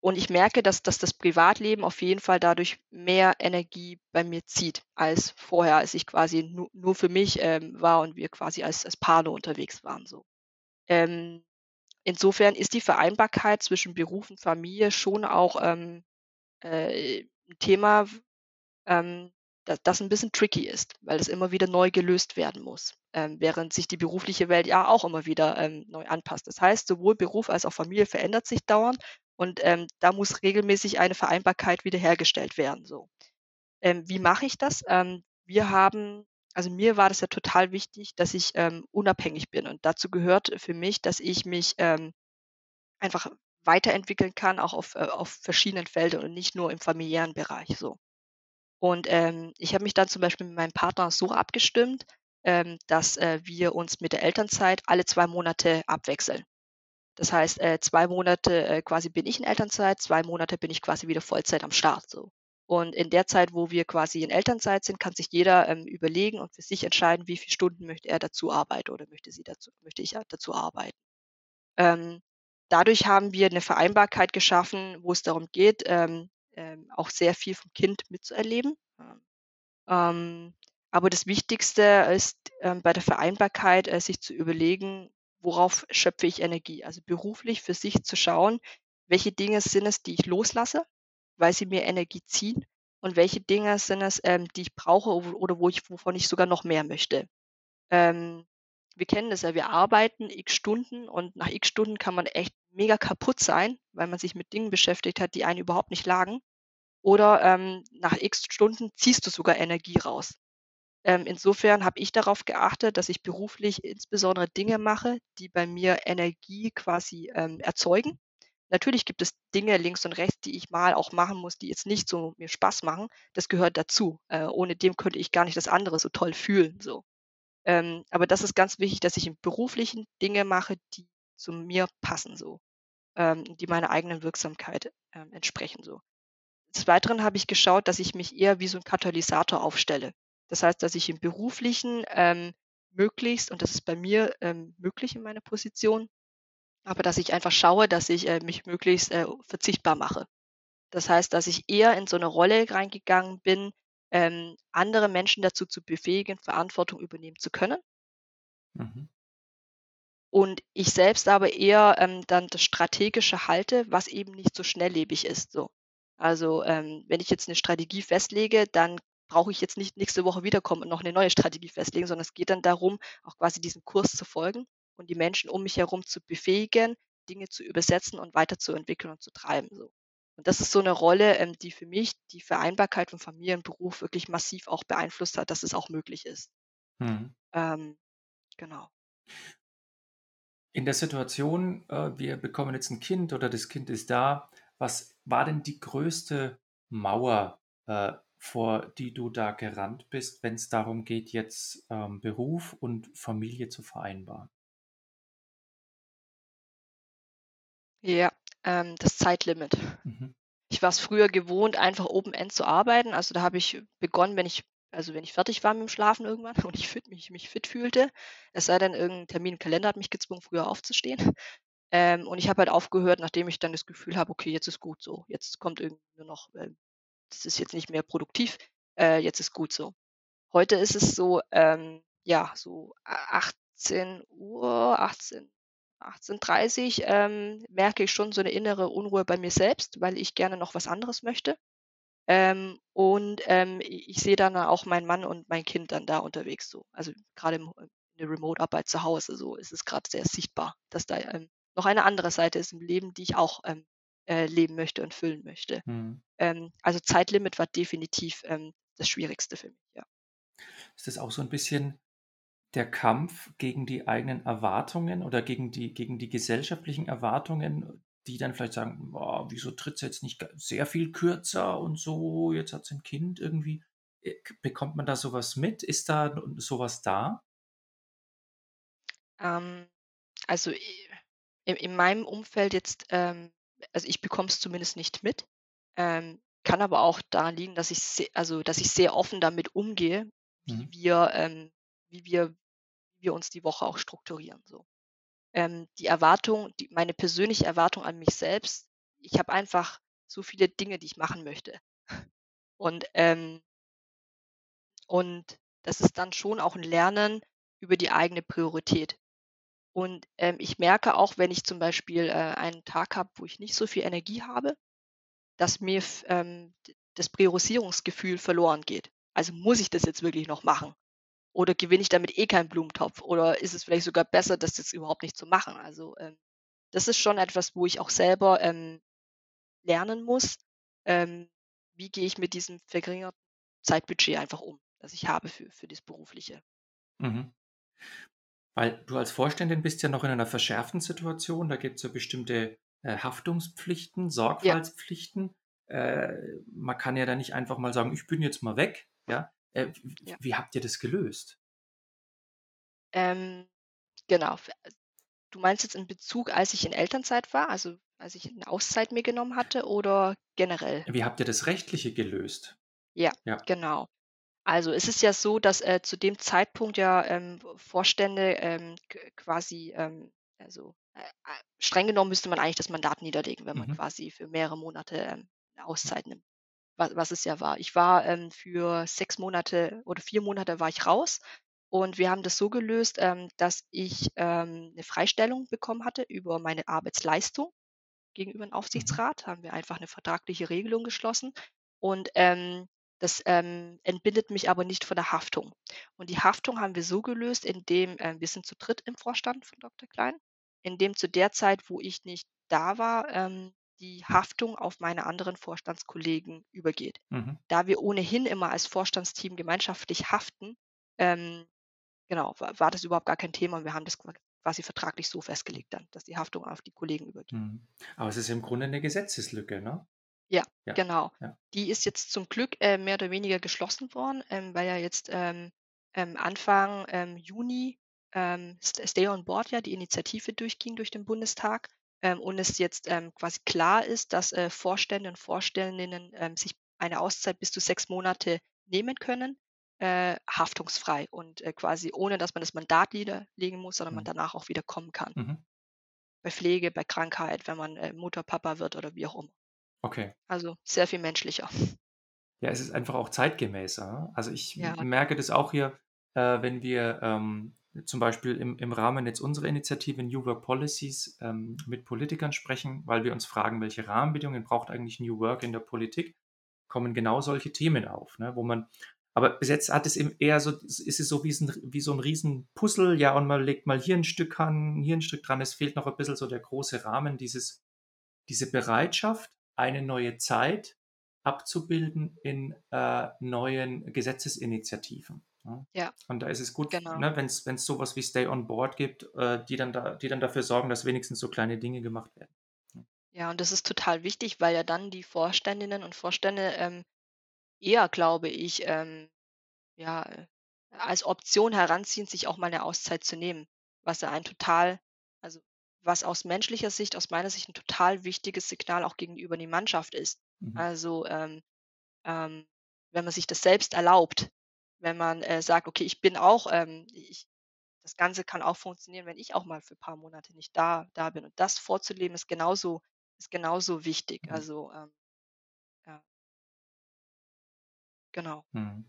und ich merke, dass dass das Privatleben auf jeden Fall dadurch mehr Energie bei mir zieht als vorher, als ich quasi nu nur für mich, ähm, war und wir quasi als als Paar nur unterwegs waren so. Ähm, insofern ist die Vereinbarkeit zwischen Beruf und Familie schon auch, ähm, äh, 'n Thema, ähm, da das 'n bisschen tricky ist, weil es immer wieder neu gelöst werden muss, ähm, während sich die berufliche Welt ja auch immer wieder, ähm, neu anpasst. Das heißt, sowohl Beruf als auch Familie verändert sich dauernd und, ähm, da muss regelmäßig eine Vereinbarkeit wiederhergestellt werden so. Ähm, wie mache ich das? Ähm, wir haben also mir war das ja total wichtig, dass ich, ähm, unabhängig bin und dazu gehört für mich, dass ich mich, ähm, einfach weiterentwickeln kann, auch auf, äh auf verschiedenen Feldern und nicht nur im familiären Bereich so. Und, ähm, ich habe mich dann zum Beispiel mit meinem Partner so abgestimmt, ähm, dass, äh, wir uns mit der Elternzeit alle 2 Monate abwechseln. Das heißt, äh, 2 Monate, äh, quasi bin ich in Elternzeit, 2 Monate bin ich quasi wieder Vollzeit am Start so. Und in der Zeit, wo wir quasi in Elternzeit sind, kann sich jeder, ähm, überlegen und für sich entscheiden, wie viel Stunden möchte er dazu arbeiten oder möchte sie dazu möchte ich, dazu arbeiten. Ähm, dadurch haben wir 'ne Vereinbarkeit geschaffen, wo es darum geht, ähm, ähm, auch sehr viel vom Kind mitzuerleben. Ähm, aber das Wichtigste ist, ähm, bei der Vereinbarkeit, äh, sich zu überlegen, worauf schöpfe ich Energie? Also beruflich für sich zu schauen, welche Dinge sind es, die ich loslasse, weil sie mir Energie ziehen und welche Dinge sind es, ähm, die ich brauche oder wo ich wovon ich sogar noch mehr möchte. Ähm, wir kennen das ja, wir arbeiten X Stunden und nach X Stunden kann man echt mega kaputt sein, weil man sich mit Dingen beschäftigt hat, die einen überhaupt nicht lagen. Oder, ähm, nach X Stunden ziehst du sogar Energie raus. Ähm, insofern habe ich darauf geachtet, dass ich beruflich insbesondere Dinge mache, die bei mir Energie quasi, ähm, erzeugen. Natürlich gibt es Dinge links und rechts, die ich mal auch machen muss, die jetzt nicht so mir Spaß machen. Das gehört dazu. Äh, ohne dem könnte ich gar nicht das andere so toll fühlen so. Ähm, aber das ist ganz wichtig, dass ich im Beruflichen Dinge mache, die zu mir passen so, ähm, die meiner eigenen Wirksamkeit, ähm, entsprechen so. Des Weiteren habe ich geschaut, dass ich mich eher wie so 'n Katalysator aufstelle. Das heißt, dass ich im Beruflichen, ähm, möglichst und das ist bei mir, ähm, möglich in meiner Position aber dass ich einfach schaue, dass ich, äh, mich möglichst, äh, verzichtbar mache. Das heißt, dass ich eher in so 'ne Rolle reingegangen bin, ähm, andere Menschen dazu zu befähigen, Verantwortung übernehmen zu können. Mhm. Und ich selbst aber eher, ähm, dann das Strategische halte, was eben nicht so schnelllebig ist so. Also, ähm, wenn ich jetzt 'ne Strategie festlege, dann brauche ich jetzt nicht nächste Woche wiederkommen und noch 'ne neue Strategie festlegen, sondern es geht dann darum, auch quasi diesem Kurs zu folgen und die Menschen um mich herum zu befähigen, Dinge zu übersetzen und weiterzuentwickeln und zu treiben so. Und das ist so 'ne Rolle, ähm, die für mich die Vereinbarkeit von Familie und Beruf wirklich massiv auch beeinflusst hat, dass es auch möglich ist. Mhm. Ähm, genau. In der Situation, äh, wir bekommen jetzt 'n Kind oder das Kind ist da. Was war denn die größte Mauer, äh, vor die du da gerannt bist, wenn's darum geht, jetzt, ähm, Beruf und Familie zu vereinbaren? Ja, ähm, das Zeitlimit. Mhm. Ich war's früher gewohnt, einfach Open End zu arbeiten. Also, da habe ich begonnen, wenn ich also, wenn ich fertig war mit'm Schlafen irgendwann und ich fit mich mich fit fühlte. Es sei denn, irgend 'n Termin im Kalender hat mich gezwungen, früher aufzustehen. Ähm, und ich habe halt aufgehört, nachdem ich dann das Gefühl habe: „Okay, jetzt ist gut so. Jetzt kommt irgendwie nur noch äh, das ist jetzt nicht mehr produktiv, äh, jetzt ist gut so.“ Heute ist es so, ähm, ja, so a 18:00, 18 18:30, ähm, merke ich schon so 'ne innere Unruhe bei mir selbst, weil ich gerne noch was anderes möchte. Ähm, und, ähm, ich sehe dann auch meinen Mann und mein Kind dann da unterwegs so. Also, grade im in der Remote-Arbeit zu Hause so ist es grad sehr sichtbar, dass da, ähm, noch eine andere Seite ist im Leben, die ich auch, ähm, äh, leben möchte und füllen möchte. Mhm. Ähm, also, Zeitlimit war definitiv, ähm, das Schwierigste für mich, ja. Ist das auch so 'n bisschen der Kampf gegen die eigenen Erwartungen oder gegen die gegen die gesellschaftlichen Erwartungen, die dann vielleicht sagen: „Boah, wieso tritt sie jetzt nicht sehr viel kürzer und so? Jetzt hat sie 'n Kind irgendwie.“ Äh, bekommt man da so was mit? Ist da n so was da? Ähm, also, in in meinem Umfeld jetzt, ähm also, ich bekomme es zumindest nicht mit, ähm, kann aber auch daran liegen, dass ich also, dass ich sehr offen damit umgehe, wie Mhm. wir ähm, wie wir wie wir uns die Woche auch strukturieren so. Ähm, die Erwartung die meine persönliche Erwartung an mich selbst ich habe einfach so viele Dinge, die ich machen möchte. Und, ähm und das ist dann schon auch 'n Lernen über die eigene Priorität. Und, ähm, ich merke auch, wenn ich zum Beispiel, äh, einen Tag habe, wo ich nicht so viel Energie habe, dass mir ähm, das Priorisierungsgefühl verloren geht. Also, muss ich das jetzt wirklich noch machen? Oder gewinne ich damit eh keinen Blumentopf? Oder ist es vielleicht sogar besser, das jetzt überhaupt nicht zu machen? Also, ähm, das ist schon etwas, wo ich auch selber, ähm, lernen muss, ähm, wie gehe ich mit diesem verringerten Zeitbudget einfach um, das ich habe für für das Berufliche. Mhm. Weil du als Vorständin bist ja noch in einer verschärften Situation. Da gibt's ja bestimmte, äh, Haftungspflichten, Ja. Sorgfaltspflichten. Äh, man kann ja da nicht einfach mal sagen: „Ich bin jetzt mal weg“, ja? Äh, Ja. wie habt ihr das gelöst? Ähm, genau, äh, du meinst jetzt in Bezug, als ich in Elternzeit war, also, als ich 'ne Auszeit mir genommen hatte oder generell? Wie habt ihr das Rechtliche gelöst? Ja, Ja. genau. Also, es ist ja so, dass, äh, zu dem Zeitpunkt ja, ähm, Vorstände, ähm, qu quasi, ähm, also, äh, a streng genommen müsste man eigentlich das Mandat niederlegen, wenn man Mhm. quasi für mehrere Monate, ähm, 'ne Auszeit nimmt, wa was es ja war. Ich war, ähm, für 6 Monate oder 4 Monate war ich raus und wir haben das so gelöst, ähm, dass ich, ähm, 'ne Freistellung bekommen hatte über meine Arbeitsleistung gegenüber 'n Mhm. Aufsichtsrat, haben wir einfach 'ne vertragliche Regelung geschlossen und, ähm, das, ähm, entbindet mich aber nicht von der Haftung. Und die Haftung haben wir so gelöst, indem ähm, wir sind zu dritt im Vorstand von Dr. Klein, indem zu der Zeit, wo ich nicht da war, die Haftung auf meine anderen Vorstandskollegen übergeht. Mhm. Da wir ohnehin immer als Vorstandsteam gemeinschaftlich haften, ähm, genau, wa war das überhaupt gar kein Thema und wir haben das qua quasi vertraglich so festgelegt dann, dass die Haftung auf die Kollegen übergeht. Mhm. Aber es ist im Grunde 'ne Gesetzeslücke, ne? Ja, Ja, genau. ja. Die ist jetzt zum Glück, äh, mehr oder weniger geschlossen worden, ähm, weil ja jetzt, ähm, ähm, Anfang, ähm, Juni, ähm, St Stay on Board ja die Initiative durchging durch den Bundestag, ähm, und es jetzt, ähm, quasi klar ist, dass, äh, Vorstände und Vorständinnen, ähm, sich eine Auszeit bis zu 6 Monate nehmen können, äh, haftungsfrei und, äh, quasi ohne, dass man das Mandat niederlegen muss, sondern man Mhm. danach auch wieder kommen kann. Mhm. Bei Pflege, bei Krankheit, wenn man, äh, Mutter, Papa wird oder wie auch immer. Okay. Also, sehr viel menschlicher. Ja, es ist einfach auch zeitgemäßer? Also, ich Ja, merke das auch hier, äh, wenn wir, ähm, zum Beispiel im im Rahmen jetzt unserer Initiative New Work Policies, ähm, mit Politikern sprechen, weil wir uns fragen: „Welche Rahmenbedingungen braucht eigentlich New Work in der Politik?“ Kommen genau solche Themen auf, ne, wo man aber bis jetzt hat es eben eher so ist es so wie s 'n wie so 'n Riesenpuzzle, ja, und man legt mal hier 'n Stück an, hier 'n Stück dran. Es fehlt noch 'n bisschen so der große Rahmen, dieses diese Bereitschaft, eine neue Zeit abzubilden in, äh, neuen Gesetzesinitiativen? Ja, Und da ist es gut, genau. ne, wenn's wenn's so was wie Stay on Board gibt, äh, die dann da die dann dafür sorgen, dass wenigstens so kleine Dinge gemacht werden, ne? Ja, und das ist total wichtig, weil ja dann die Vorständinnen und Vorstände, ähm, eher, glaube ich, ähm, ja, als Option heranziehen, sich auch mal 'ne Auszeit zu nehmen, was ja ein total also, was aus menschlicher Sicht aus meiner Sicht 'n total wichtiges Signal auch gegenüber die Mannschaft ist. Mhm. Also, ähm, ähm, wenn man sich das selbst erlaubt, wenn man, äh, sagt: „Okay, ich bin auch, ähm ich das Ganze kann auch funktionieren, wenn ich auch mal für paar Monate nicht da da bin.“ Und das vorzuleben ist genauso ist genauso wichtig. Mhm. Also, ähm, ja. Genau. Mhm.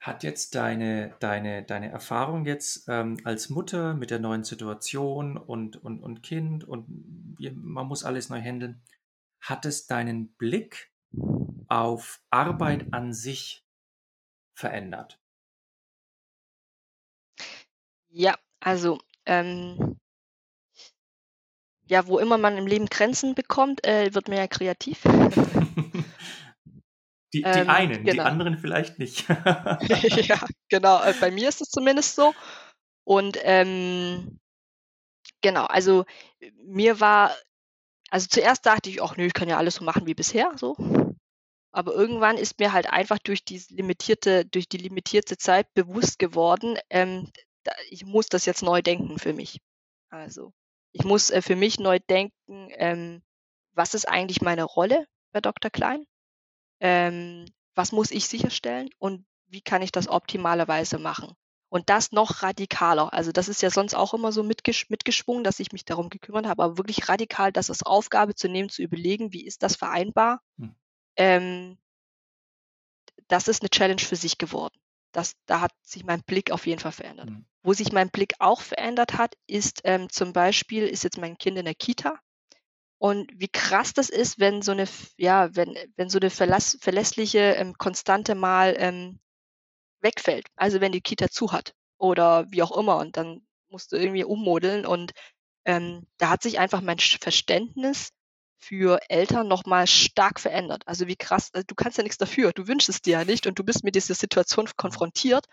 Hat jetzt deine deine deine Erfahrung jetzt, ähm, als Mutter mit der neuen Situation und und und Kind und man muss alles neu händeln hat es deinen Blick auf Arbeit an sich verändert? Ja, also, ähm ja, wo immer man im Leben Grenzen bekommt, äh, wird man ja kreativ. Die die Ähm, einen, die genau. anderen vielleicht nicht. Ja, genau, äh, bei mir ist es zumindest so. Und, ähm genau, also, mir war also, zuerst dachte ich: „Ach nö, ich kann ja alles so machen wie bisher“, so. Aber irgendwann ist mir halt einfach durch diese limitierte durch die limitierte Zeit bewusst geworden, ähm, ich muss das jetzt neu denken für mich. Also, ich muss, äh, für mich neu denken, ähm, was ist eigentlich meine Rolle bei Doktor Klein? Ähm, was muss ich sicherstellen und wie kann ich das optimalerweise machen? Und das noch radikaler. Also, das ist ja sonst auch immer so mitgesch mitgeschwungen, dass ich mich darum gekümmert habe, aber wirklich radikal das als Aufgabe zu nehmen, zu überlegen, wie ist das vereinbar? Hm. Ähm das ist 'ne Challenge für sich geworden. Das da hat sich mein Blick auf jeden Fall verändert. Mhm. Wo sich mein Blick auch verändert hat, ist, ähm, zum Beispiel ist jetzt mein Kind in der Kita und wie krass das ist, wenn so 'ne f ja, wenn wenn so 'ne verlass verlässliche, ähm, Konstante mal, ähm, wegfällt. Also, wenn die Kita zu hat oder wie auch immer und dann musst du irgendwie ummodeln und, ähm, da hat sich einfach mein Verständnis für Eltern noch mal stark verändert. Also, wie krass äh, du kannst ja nix dafür. Du wünschst es dir ja nicht und du bist mit dieser Situation konfrontiert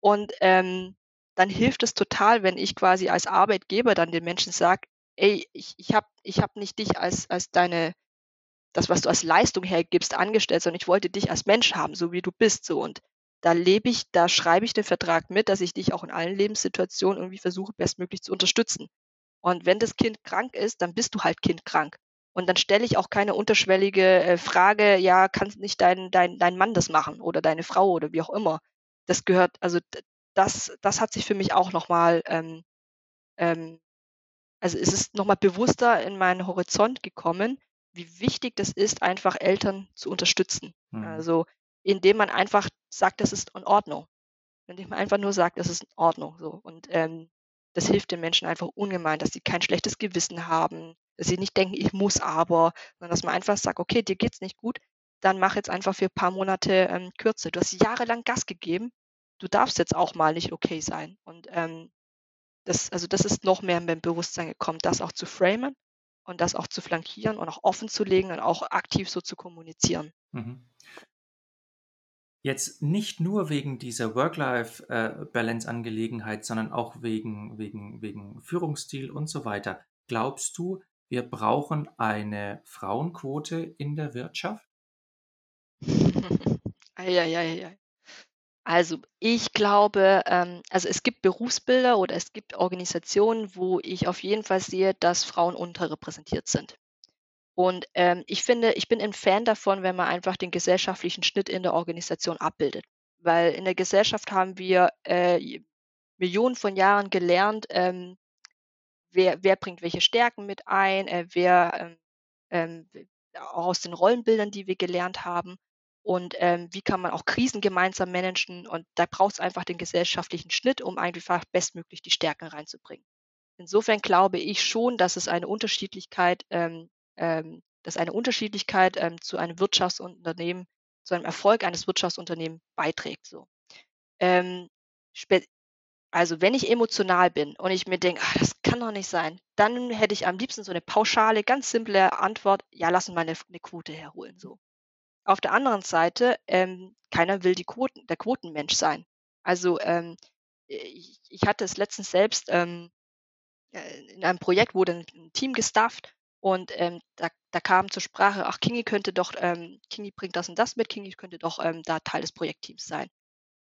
und, ähm, dann hilft es total, wenn ich quasi als Arbeitgeber dann den Menschen sage: „Ey, ich ich habe ich habe nicht dich als als deine das, was du als Leistung hergibst, angestellt, sondern ich wollte dich als Mensch haben, so wie du bist, so. Und da lebe ich da schreibe ich den Vertrag mit, dass ich dich auch in allen Lebenssituationen irgendwie versuche, bestmöglich zu unterstützen. Und wenn das Kind krank ist, dann bist du halt kindkrank. Und dann stelle ich auch keine unterschwellige, äh, Frage: „Ja, kann nicht dein dein dein Mann das machen oder deine Frau oder wie auch immer?“ Das gehört also, das das hat sich für mich auch noch mal, ähm ähm also, es ist noch mal bewusster in meinen Horizont gekommen, wie wichtig das ist, einfach Eltern zu unterstützen. Mhm. Also, indem man einfach sagt, das ist in Ordnung. Indem man einfach nur sagt, das ist in Ordnung so. Und, ähm, das hilft den Menschen einfach ungemein, dass sie kein schlechtes Gewissen haben, dass sie nicht denken: „Ich muss aber“, sondern dass man einfach sagt: „Okay, dir geht's nicht gut, dann mach jetzt einfach für paar Monate, ähm, Kürze. Du hast jahrelang Gas gegeben. Du darfst jetzt auch mal nicht okay sein.“ Und, ähm, das also, das ist noch mehr in mein Bewusstsein gekommen, das auch zu framen und das auch zu flankieren und auch offenzulegen und auch aktiv so zu kommunizieren. Mhm. Jetzt nicht nur wegen dieser Work-Life, äh, sondern auch wegen wegen wegen Führungsstil und so weiter. Glaubst du, wir brauchen eine Frauenquote in der Wirtschaft? Ei, ei, ei, ei. Also, ich glaube, ähm also, es gibt Berufsbilder oder es gibt Organisationen, wo ich auf jeden Fall sehe, dass Frauen unterrepräsentiert sind. Und, ähm, ich finde ich bin ein Fan davon, wenn man einfach den gesellschaftlichen Schnitt in der Organisation abbildet. Weil in der Gesellschaft haben wir, äh, Millionen von Jahren gelernt, ähm, wer wer bringt welche Stärken mit ein, äh, wer, ähm ähm, auch aus den Rollenbildern, die wir gelernt haben. Und, ähm, wie kann man auch Krisen gemeinsam managen? Und da braucht's einfach den gesellschaftlichen Schnitt, um einfach bestmöglich die Stärken reinzubringen. Insofern glaube ich schon, dass es eine Unterschiedlichkeit ähm, ähm dass eine Unterschiedlichkeit, ähm, zu einem Wirtschaftsunternehmen zu einem Erfolg eines Wirtschaftsunternehmen beiträgt so. Ähm, also, wenn ich emotional bin und ich mir denke: „Ah, das kann doch nicht sein“, dann hätte ich am liebsten so 'ne pauschale, ganz simple Antwort: „Ja, lass uns mal 'ne F 'ne Quote herholen“, so. Auf der anderen Seite, ähm, keiner will die Quoten der Quotenmensch sein. Also, ähm, ich ich hatte es letztens selbst, ähm, äh, in einem Projekt wurde 'n 'n Team gestafft und, ähm, da da kam zur Sprache: „Ach, Kingi könnte doch ähm, Kingi bringt das und das mit, Kingi könnte doch, ähm, da Teil des Projektteams sein.“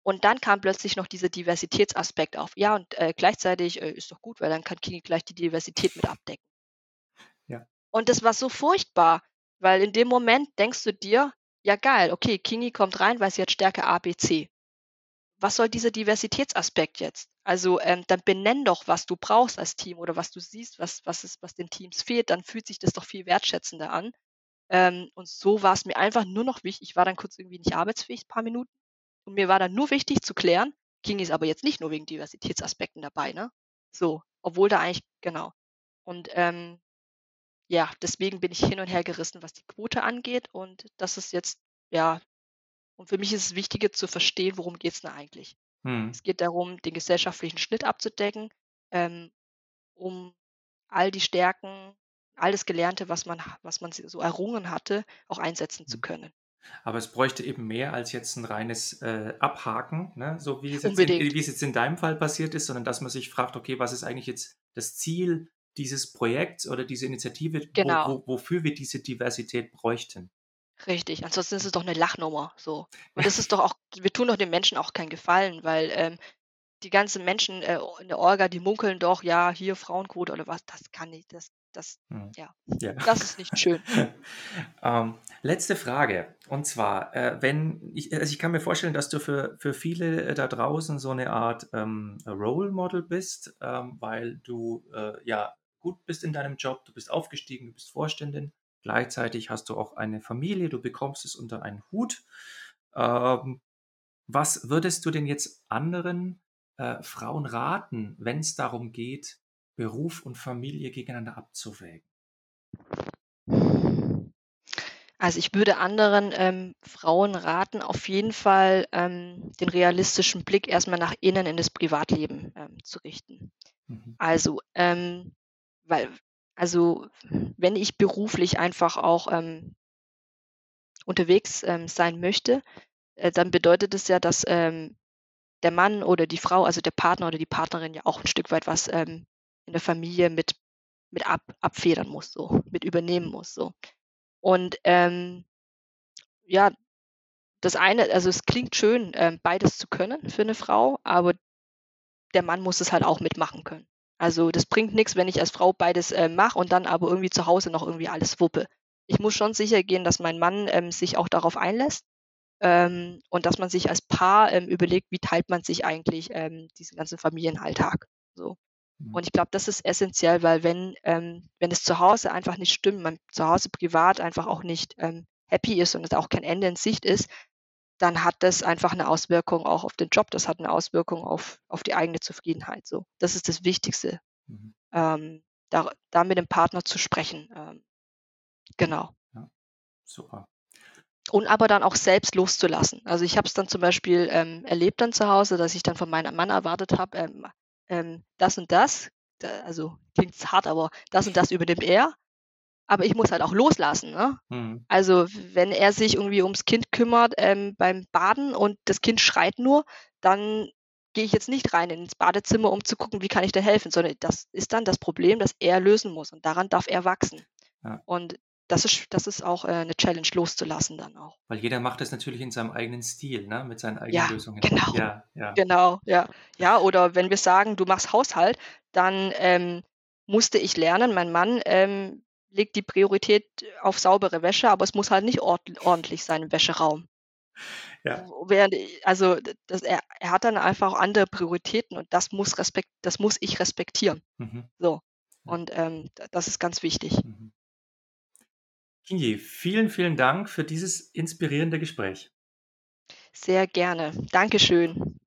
Und dann kam plötzlich noch dieser Diversitätsaspekt auf. Ja, und, äh, gleichzeitig, äh, ist doch gut, weil dann kann Kingi gleich die Diversität mit abdecken. Ja. Und das war so furchtbar, weil in dem Moment denkst du dir: „Ja geil, okay, Kingi kommt rein, weil sie hat Stärke A, B, C. Was soll dieser Diversitätsaspekt jetzt? Also, ähm, dann benenn doch, was du brauchst als Team oder was du siehst, was was es was den Teams fehlt, dann fühlt sich das doch viel wertschätzender an.“ Ähm, und so war's mir einfach nur noch wich ich war dann kurz irgendwie nicht arbeitsfähig, paar Minuten. Und mir war dann nur wichtig zu klären, ging es aber jetzt nicht nur wegen Diversitätsaspekten dabei, ne? So, obwohl da eigentlich genau. Und, ähm, ja, deswegen bin ich hin und her gerissen, was die Quote angeht und das ist jetzt ja, und für mich ist es wichtiger zu verstehen, worum geht's denn eigentlich? Mhm. Es geht darum, den gesellschaftlichen Schnitt abzudecken, ähm, um all die Stärken, all das Gelernte, was man was man so errungen hatte, auch einsetzen zu Mhm. können. Aber es bräuchte eben mehr als jetzt 'n reines, äh, Abhaken, ne, so wie es jetzt in wie es jetzt in deinem Fall passiert ist, sondern dass man sich fragt: „Okay, was ist eigentlich jetzt das Ziel dieses Projekts oder diese Initiative, wo Genau. wo wofür wir diese Diversität bräuchten?“ Richtig, ansonsten ist es doch 'ne Lachnummer so. Und das ist doch auch wir tun doch den Menschen auch keinen Gefallen, weil, ähm, die ganzen Menschen, äh, in der Orga, die munkeln doch: „Ja, hier Frauenquote“ oder was. Das kann nicht das das Mhm. ja, Ja. das ist nicht schön. Ähm, letzte Frage und zwar, äh, wenn ich also, ich kann mir vorstellen, dass du für für viele, äh, da draußen so 'ne Art, ähm, Role Model bist, ähm, weil du, äh, ja, gut bist in deinem Job, du bist aufgestiegen, du bist Vorständin. Gleichzeitig hast du auch eine Familie, du bekommst es unter einen Hut. Ähm, was würdest du denn jetzt anderen, äh, Frauen raten, wenn's darum geht, Beruf und Familie gegeneinander abzuwägen? Also, ich würde anderen, ähm, Frauen raten, auf jeden Fall, ähm, den realistischen Blick erst mal nach innen in das Privatleben, ähm, zu richten. Mhm. Also, ähm, weil also, wenn ich beruflich einfach auch, ähm unterwegs, ähm, sein möchte, äh, dann bedeutet es ja, dass, der Mann oder die Frau, also der Partner oder die Partnerin ja auch 'n Stück weit was, in der Familie mit mit ab abfedern muss so, mit übernehmen muss so. Und, ähm, ja, das eine also, es klingt schön, ähm, beides zu können für 'ne Frau, aber der Mann muss es halt auch mitmachen können. Also, das bringt nix, wenn ich als Frau beides, äh, mache und dann aber irgendwie zu Hause noch irgendwie alles wuppe. Ich muss schon sichergehen, dass mein Mann, ähm, sich auch darauf einlässt, ähm, und dass man sich als Paar, ähm, überlegt, wie teilt man sich eigentlich, ähm, diesen ganzen Familienalltag so. Mhm. Und ich glaube, das ist essenziell, weil wenn ähm, wenn es zu Hause einfach nicht stimmt, man zu Hause privat einfach auch nicht, ähm, happy ist und es auch kein Ende in Sicht ist, dann hat das einfach 'ne Auswirkung auch auf den Job. Das hat 'ne Auswirkung auf auf die eigene Zufriedenheit so. Das ist das Wichtigste, Mhm. ähm, da da mit dem Partner zu sprechen, ähm, genau. Ja, super. Und aber dann auch selbst loszulassen. Also, ich habe es dann zum Beispiel, ähm, erlebt dann zu Hause, dass ich dann von meinem Mann erwartet habe, ähm, das und das, da also, klingt hart, aber das und das übernimmt er, aber ich muss halt auch loslassen, ne? Mhm. Also, wenn er sich irgendwie ums Kind kümmert, ähm, beim Baden und das Kind schreit nur, dann gehe ich jetzt nicht rein ins Badezimmer, um zu gucken, wie kann ich denn helfen, sondern das ist dann das Problem, das er lösen muss und daran darf er wachsen. Ja. Und das ist das ist auch, äh, 'ne Challenge loszulassen dann auch. Weil jeder macht das natürlich in seinem eigenen Stil, ne, mit seinen eigenen Ja, Lösungen. genau, Ja, ja. genau, ja. Ja, oder wenn wir sagen, du machst Haushalt, dann, ähm, musste ich lernen, mein Mann, ähm, legt die Priorität auf saubere Wäsche, aber es muss halt nicht ordentlich sein im Wäscheraum. Ja. Während also, das er er hat dann einfach auch andere Prioritäten und das muss respekt das muss ich respektieren. Mhm. So, und, ähm, das ist ganz wichtig. Mhm. Kingi, vielen, vielen Dank für dieses inspirierende Gespräch. Sehr gerne. Dankeschön.